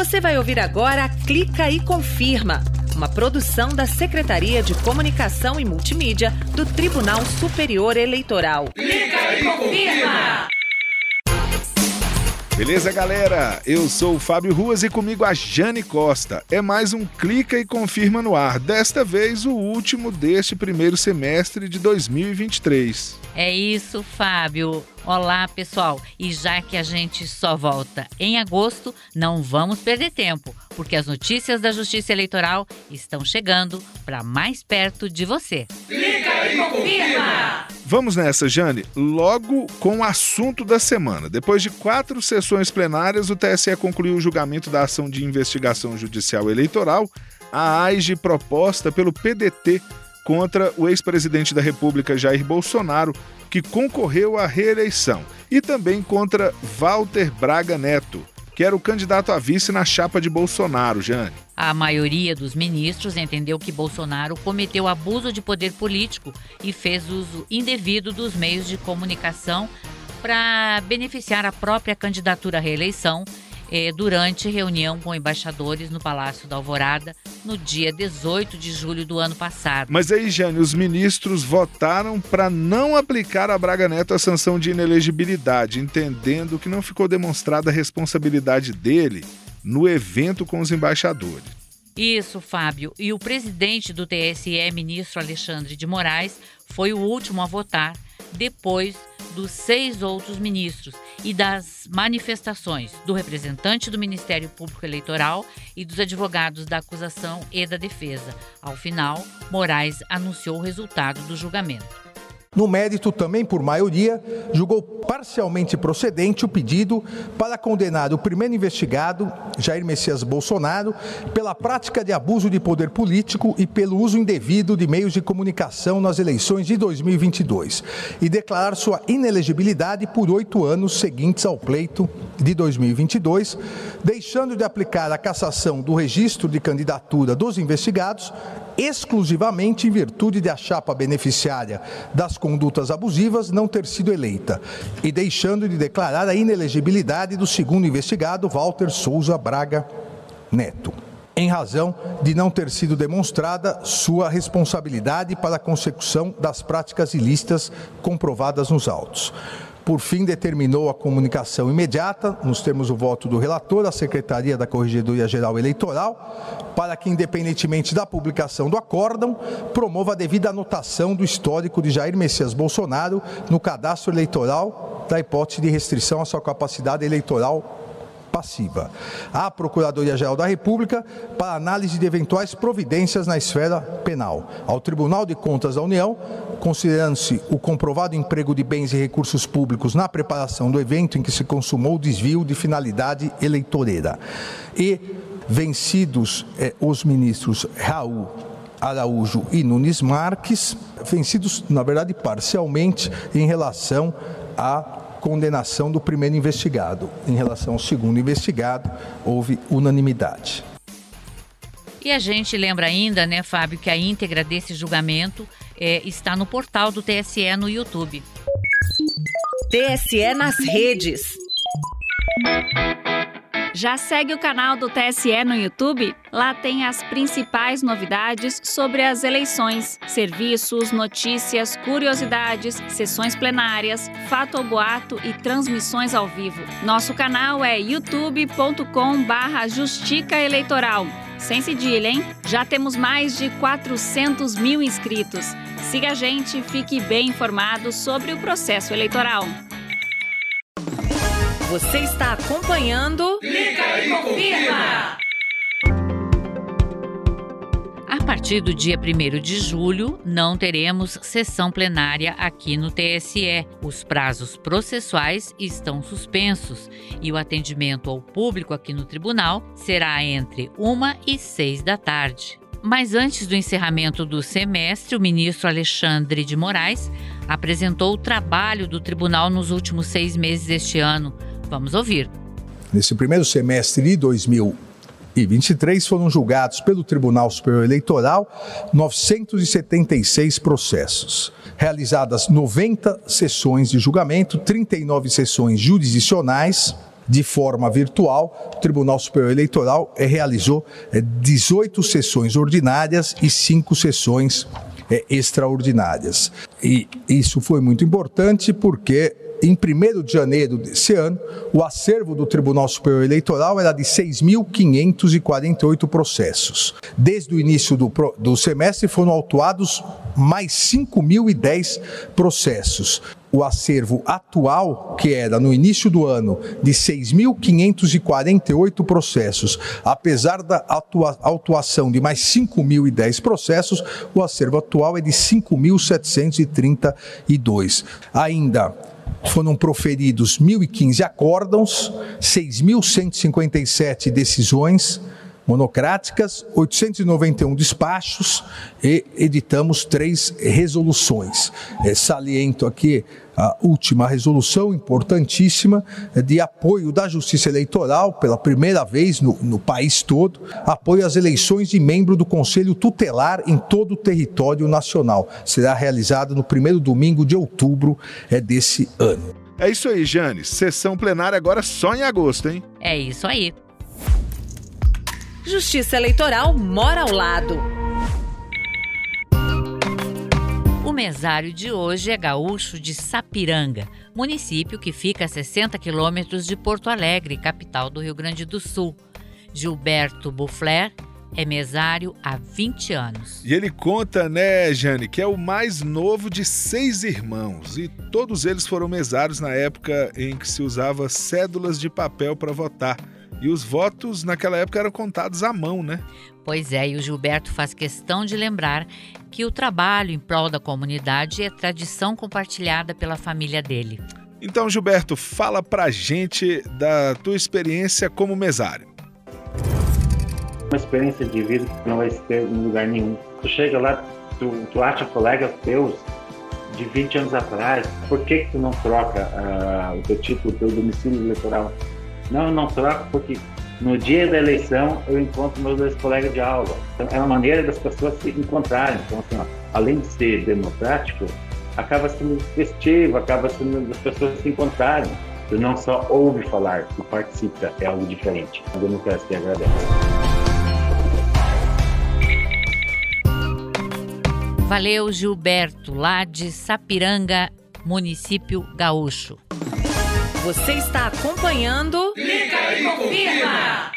Você vai ouvir agora Clica e Confirma, uma produção da Secretaria de Comunicação e Multimídia do Tribunal Superior Eleitoral. Clica e Confirma! Beleza, galera? Eu sou o Fábio Ruas e comigo a Jane Costa. É mais um Clica e Confirma no ar. Desta vez, o último deste primeiro semestre de 2023. É isso, Fábio. Olá, pessoal. E já que a gente só volta em agosto, não vamos perder tempo, porque as notícias da Justiça Eleitoral estão chegando para mais perto de você. Clica e confirma! Vamos nessa, Jane. Logo com o assunto da semana. Depois de quatro sessões plenárias, o TSE concluiu o julgamento da ação de investigação judicial eleitoral, a AIGE proposta pelo PDT contra o ex-presidente da República Jair Bolsonaro, que concorreu à reeleição, e também contra Walter Braga Neto, que era o candidato a vice na chapa de Bolsonaro, Jane. A maioria dos ministros entendeu que Bolsonaro cometeu abuso de poder político e fez uso indevido dos meios de comunicação para beneficiar a própria candidatura à reeleição eh, durante reunião com embaixadores no Palácio da Alvorada no dia 18 de julho do ano passado. Mas aí, Jane, os ministros votaram para não aplicar a Braga Neto a sanção de inelegibilidade, entendendo que não ficou demonstrada a responsabilidade dele no evento com os embaixadores. Isso, Fábio. E o presidente do TSE, ministro Alexandre de Moraes, foi o último a votar depois dos seis outros ministros e das manifestações do representante do Ministério Público Eleitoral e dos advogados da acusação e da defesa. Ao final, Moraes anunciou o resultado do julgamento. No mérito, também por maioria, julgou parcialmente procedente o pedido para condenar o primeiro investigado, Jair Messias Bolsonaro, pela prática de abuso de poder político e pelo uso indevido de meios de comunicação nas eleições de 2022 e declarar sua inelegibilidade por oito anos seguintes ao pleito de 2022, deixando de aplicar a cassação do registro de candidatura dos investigados exclusivamente em virtude de a chapa beneficiária das condutas abusivas não ter sido eleita e deixando de declarar a inelegibilidade do segundo investigado, Walter Souza Braga Neto em razão de não ter sido demonstrada sua responsabilidade para a consecução das práticas ilícitas comprovadas nos autos. Por fim, determinou a comunicação imediata, nos termos do voto do relator, à Secretaria da Corregedoria Geral Eleitoral, para que, independentemente da publicação do acórdão, promova a devida anotação do histórico de Jair Messias Bolsonaro no cadastro eleitoral da hipótese de restrição à sua capacidade eleitoral passiva. À Procuradoria-Geral da República para análise de eventuais providências na esfera penal. Ao Tribunal de Contas da União, considerando-se o comprovado emprego de bens e recursos públicos na preparação do evento em que se consumou o desvio de finalidade eleitoreira. E vencidos eh, os ministros Raul Araújo e Nunes Marques, vencidos, na verdade, parcialmente em relação a condenação do primeiro investigado. Em relação ao segundo investigado, houve unanimidade. E a gente lembra ainda, né, Fábio, que a íntegra desse julgamento é, está no portal do TSE no YouTube. TSE nas redes. Já segue o canal do TSE no YouTube? Lá tem as principais novidades sobre as eleições, serviços, notícias, curiosidades, sessões plenárias, fato ou boato e transmissões ao vivo. Nosso canal é youtube.com/barra Justica Eleitoral. Sem cedilha, hein? Já temos mais de 400 mil inscritos. Siga a gente e fique bem informado sobre o processo eleitoral. Você está acompanhando. Clica e confirma! A partir do dia 1 de julho, não teremos sessão plenária aqui no TSE. Os prazos processuais estão suspensos e o atendimento ao público aqui no tribunal será entre 1 e 6 da tarde. Mas antes do encerramento do semestre, o ministro Alexandre de Moraes apresentou o trabalho do tribunal nos últimos seis meses deste ano Vamos ouvir. Nesse primeiro semestre de 2023 foram julgados pelo Tribunal Superior Eleitoral 976 processos. Realizadas 90 sessões de julgamento, 39 sessões jurisdicionais, de forma virtual, o Tribunal Superior Eleitoral realizou 18 sessões ordinárias e 5 sessões extraordinárias. E isso foi muito importante porque em 1 de janeiro desse ano, o acervo do Tribunal Superior Eleitoral era de 6.548 processos. Desde o início do, do semestre foram autuados mais 5.010 processos. O acervo atual, que era no início do ano de 6.548 processos, apesar da autuação de mais 5.010 processos, o acervo atual é de 5.732. Ainda foram proferidos 1.015 acórdãos, 6.157 decisões monocráticas, 891 despachos e editamos três resoluções. É, saliento aqui a última resolução importantíssima de apoio da Justiça Eleitoral, pela primeira vez no, no país todo, apoio às eleições de membro do Conselho Tutelar em todo o território nacional. Será realizado no primeiro domingo de outubro é, desse ano. É isso aí, Jane. Sessão plenária agora só em agosto, hein? É isso aí. Justiça Eleitoral mora ao lado. O mesário de hoje é gaúcho de Sapiranga, município que fica a 60 quilômetros de Porto Alegre, capital do Rio Grande do Sul. Gilberto Buffler é mesário há 20 anos. E ele conta, né, Jane, que é o mais novo de seis irmãos e todos eles foram mesários na época em que se usava cédulas de papel para votar. E os votos naquela época eram contados à mão, né? Pois é, e o Gilberto faz questão de lembrar que o trabalho em prol da comunidade é tradição compartilhada pela família dele. Então, Gilberto, fala pra gente da tua experiência como mesário. Uma experiência de vida que não vai ter em lugar nenhum. Tu chega lá, tu, tu acha colegas teus de 20 anos atrás, por que, que tu não troca uh, o teu título, o teu domicílio eleitoral? Não, não troco porque no dia da eleição eu encontro meus dois colegas de aula. Então, é uma maneira das pessoas se encontrarem. Então, assim, ó, além de ser democrático, acaba sendo festivo, acaba sendo das pessoas se encontrarem. Tu não só ouve falar, tu participa, é algo diferente. A democracia agradece. Valeu, Gilberto, lá de Sapiranga, município gaúcho. Você está acompanhando. Clica e confirma!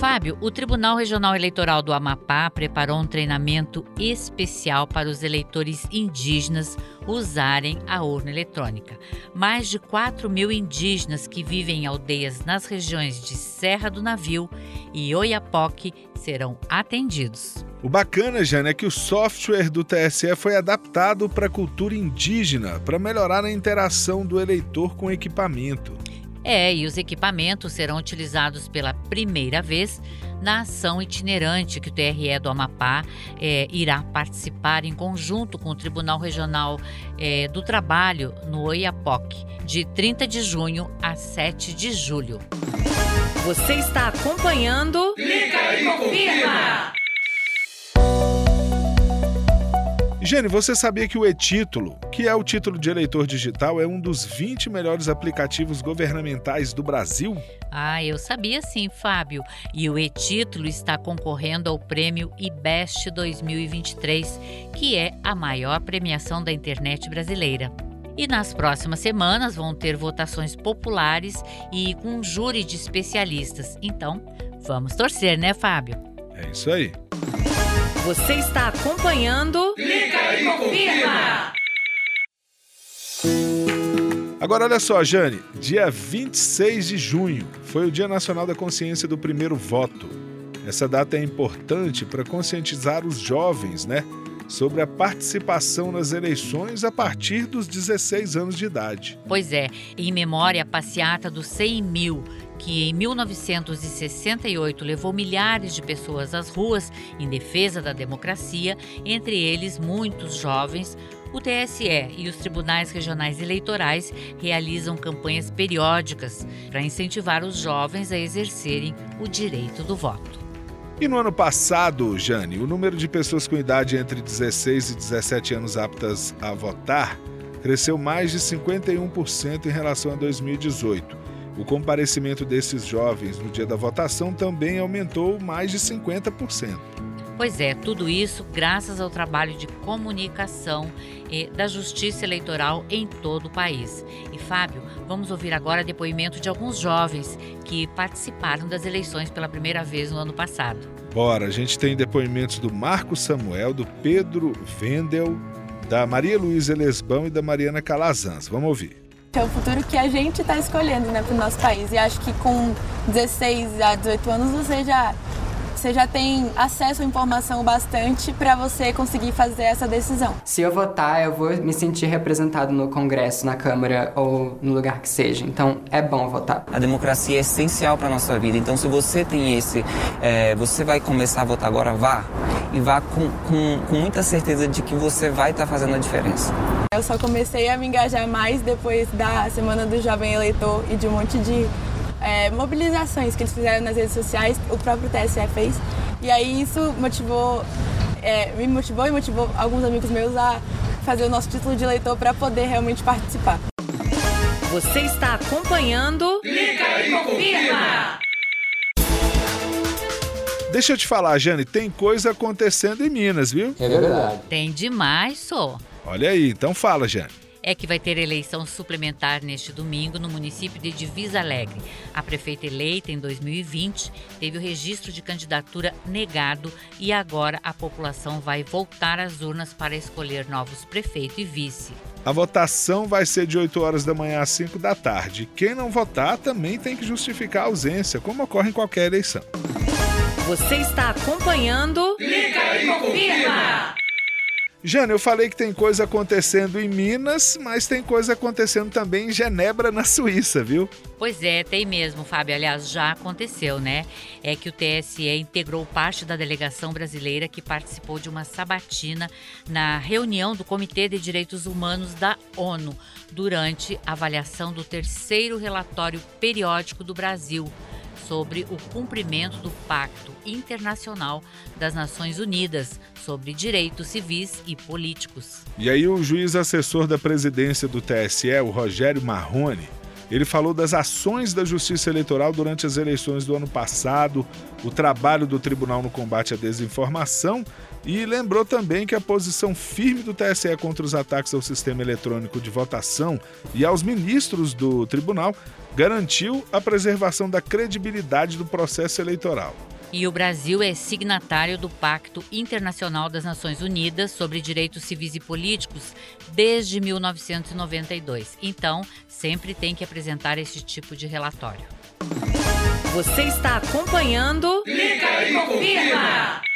Fábio, o Tribunal Regional Eleitoral do Amapá preparou um treinamento especial para os eleitores indígenas usarem a urna eletrônica. Mais de 4 mil indígenas que vivem em aldeias nas regiões de Serra do Navio e Oiapoque serão atendidos. O bacana, Jane, é que o software do TSE foi adaptado para a cultura indígena, para melhorar a interação do eleitor com o equipamento. É, e os equipamentos serão utilizados pela primeira vez na ação itinerante que o TRE do Amapá é, irá participar em conjunto com o Tribunal Regional é, do Trabalho no Oiapoque, de 30 de junho a 7 de julho. Você está acompanhando. Clica e confirma! Gene, você sabia que o e-título, que é o título de eleitor digital, é um dos 20 melhores aplicativos governamentais do Brasil? Ah, eu sabia sim, Fábio. E o e-título está concorrendo ao prêmio IBEST 2023, que é a maior premiação da internet brasileira. E nas próximas semanas vão ter votações populares e com um júri de especialistas. Então, vamos torcer, né, Fábio? É isso aí. Você está acompanhando. Clica e confirma! Agora olha só, Jane, dia 26 de junho foi o Dia Nacional da Consciência do Primeiro Voto. Essa data é importante para conscientizar os jovens, né, sobre a participação nas eleições a partir dos 16 anos de idade. Pois é, em memória à passeata dos 100 mil, que em 1968 levou milhares de pessoas às ruas em defesa da democracia, entre eles muitos jovens, o TSE e os tribunais regionais eleitorais realizam campanhas periódicas para incentivar os jovens a exercerem o direito do voto. E no ano passado, Jane, o número de pessoas com idade entre 16 e 17 anos aptas a votar cresceu mais de 51% em relação a 2018. O comparecimento desses jovens no dia da votação também aumentou mais de 50%. Pois é, tudo isso graças ao trabalho de comunicação da Justiça Eleitoral em todo o país. E Fábio, vamos ouvir agora depoimento de alguns jovens que participaram das eleições pela primeira vez no ano passado. Bora, a gente tem depoimentos do Marco Samuel, do Pedro Vendel, da Maria Luísa Lesbão e da Mariana Calazans. Vamos ouvir. É o futuro que a gente está escolhendo né, para o nosso país. E acho que com 16 a 18 anos você já você já tem acesso à informação bastante para você conseguir fazer essa decisão. Se eu votar, eu vou me sentir representado no Congresso, na Câmara ou no lugar que seja. Então, é bom votar. A democracia é essencial para nossa vida. Então, se você tem esse, é, você vai começar a votar agora, vá e vá com, com, com muita certeza de que você vai estar tá fazendo a diferença. Eu só comecei a me engajar mais depois da Semana do Jovem Eleitor e de um monte de é, mobilizações que eles fizeram nas redes sociais, o próprio TSE fez. E aí isso motivou, é, me motivou e motivou alguns amigos meus a fazer o nosso título de eleitor para poder realmente participar. Você está acompanhando. Clica e confirma! Deixa eu te falar, Jane, tem coisa acontecendo em Minas, viu? É verdade. Tem demais, só. Olha aí, então fala, Jane é que vai ter eleição suplementar neste domingo no município de Divisa Alegre. A prefeita eleita em 2020 teve o registro de candidatura negado e agora a população vai voltar às urnas para escolher novos prefeito e vice. A votação vai ser de 8 horas da manhã às 5 da tarde. Quem não votar também tem que justificar a ausência, como ocorre em qualquer eleição. Você está acompanhando. Clica e confirma! Jana, eu falei que tem coisa acontecendo em Minas, mas tem coisa acontecendo também em Genebra, na Suíça, viu? Pois é, tem mesmo, Fábio. Aliás, já aconteceu, né? É que o TSE integrou parte da delegação brasileira que participou de uma sabatina na reunião do Comitê de Direitos Humanos da ONU durante a avaliação do terceiro relatório periódico do Brasil sobre o cumprimento do Pacto Internacional das Nações Unidas sobre Direitos Civis e Políticos. E aí o juiz assessor da presidência do TSE, o Rogério Marrone, ele falou das ações da Justiça Eleitoral durante as eleições do ano passado, o trabalho do Tribunal no combate à desinformação e lembrou também que a posição firme do TSE contra os ataques ao sistema eletrônico de votação e aos ministros do tribunal garantiu a preservação da credibilidade do processo eleitoral. E o Brasil é signatário do Pacto Internacional das Nações Unidas sobre Direitos Civis e Políticos desde 1992. Então, sempre tem que apresentar esse tipo de relatório. Você está acompanhando. Clica e confirma!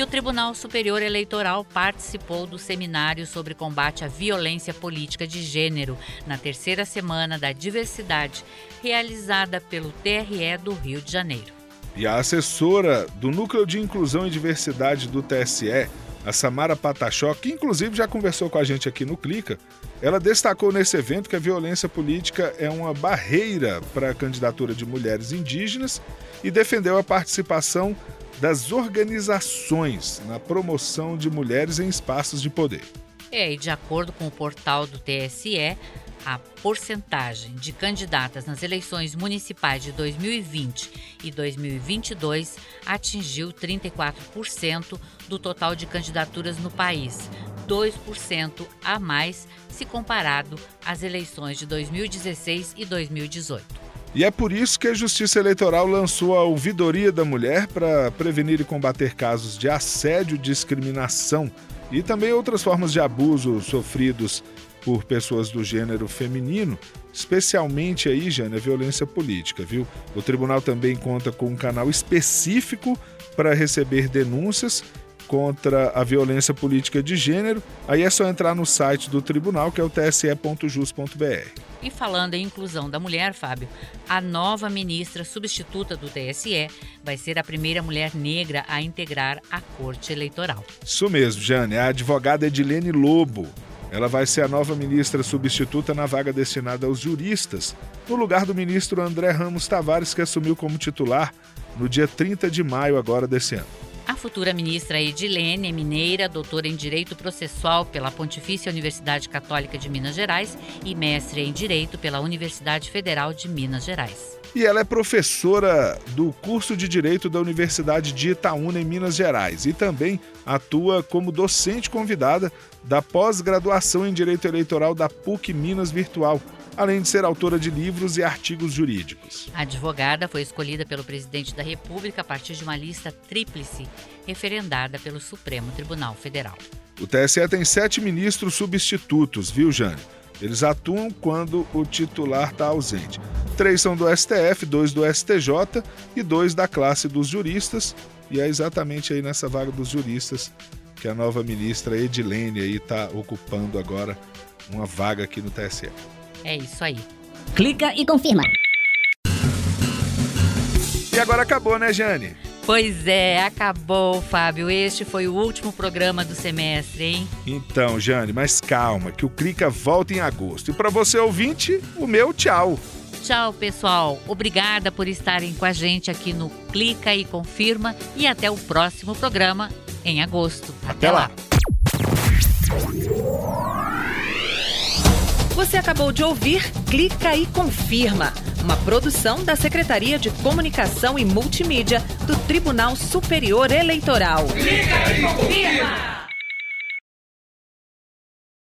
E o Tribunal Superior Eleitoral participou do seminário sobre combate à violência política de gênero na terceira semana da diversidade, realizada pelo TRE do Rio de Janeiro. E a assessora do Núcleo de Inclusão e Diversidade do TSE, a Samara Patachó, que inclusive já conversou com a gente aqui no Clica, ela destacou nesse evento que a violência política é uma barreira para a candidatura de mulheres indígenas e defendeu a participação das organizações na promoção de mulheres em espaços de poder. É, e de acordo com o portal do TSE, a porcentagem de candidatas nas eleições municipais de 2020 e 2022 atingiu 34% do total de candidaturas no país, 2% a mais se comparado às eleições de 2016 e 2018. E é por isso que a Justiça Eleitoral lançou a Ouvidoria da Mulher para prevenir e combater casos de assédio, discriminação e também outras formas de abuso sofridos por pessoas do gênero feminino, especialmente aí, Jane, a violência política, viu? O tribunal também conta com um canal específico para receber denúncias contra a violência política de gênero. Aí é só entrar no site do tribunal, que é o tse.jus.br. E falando em inclusão da mulher, Fábio, a nova ministra substituta do TSE vai ser a primeira mulher negra a integrar a Corte Eleitoral. Isso mesmo, Jane. A advogada Edilene Lobo. Ela vai ser a nova ministra substituta na vaga destinada aos juristas, no lugar do ministro André Ramos Tavares, que assumiu como titular no dia 30 de maio agora desse ano. A futura ministra Edilene é mineira, doutora em Direito Processual pela Pontifícia Universidade Católica de Minas Gerais e mestre em Direito pela Universidade Federal de Minas Gerais. E ela é professora do curso de Direito da Universidade de Itaúna, em Minas Gerais, e também atua como docente convidada da pós-graduação em Direito Eleitoral da PUC Minas Virtual, além de ser autora de livros e artigos jurídicos. A advogada foi escolhida pelo presidente da República a partir de uma lista tríplice referendada pelo Supremo Tribunal Federal. O TSE tem sete ministros substitutos, viu, Jane? Eles atuam quando o titular está ausente. Três são do STF, dois do STJ e dois da classe dos juristas. E é exatamente aí nessa vaga dos juristas que a nova ministra Edilene aí está ocupando agora uma vaga aqui no TSE. É isso aí. Clica e confirma. E agora acabou, né, Jane? Pois é, acabou, Fábio. Este foi o último programa do semestre, hein? Então, Jane, mas calma, que o Clica volta em agosto. E para você ouvinte, o meu tchau. Tchau, pessoal. Obrigada por estarem com a gente aqui no Clica e Confirma e até o próximo programa em agosto. Até, até lá. lá. Você acabou de ouvir Clica e Confirma, uma produção da Secretaria de Comunicação e Multimídia do Tribunal Superior Eleitoral. Clica e Confirma!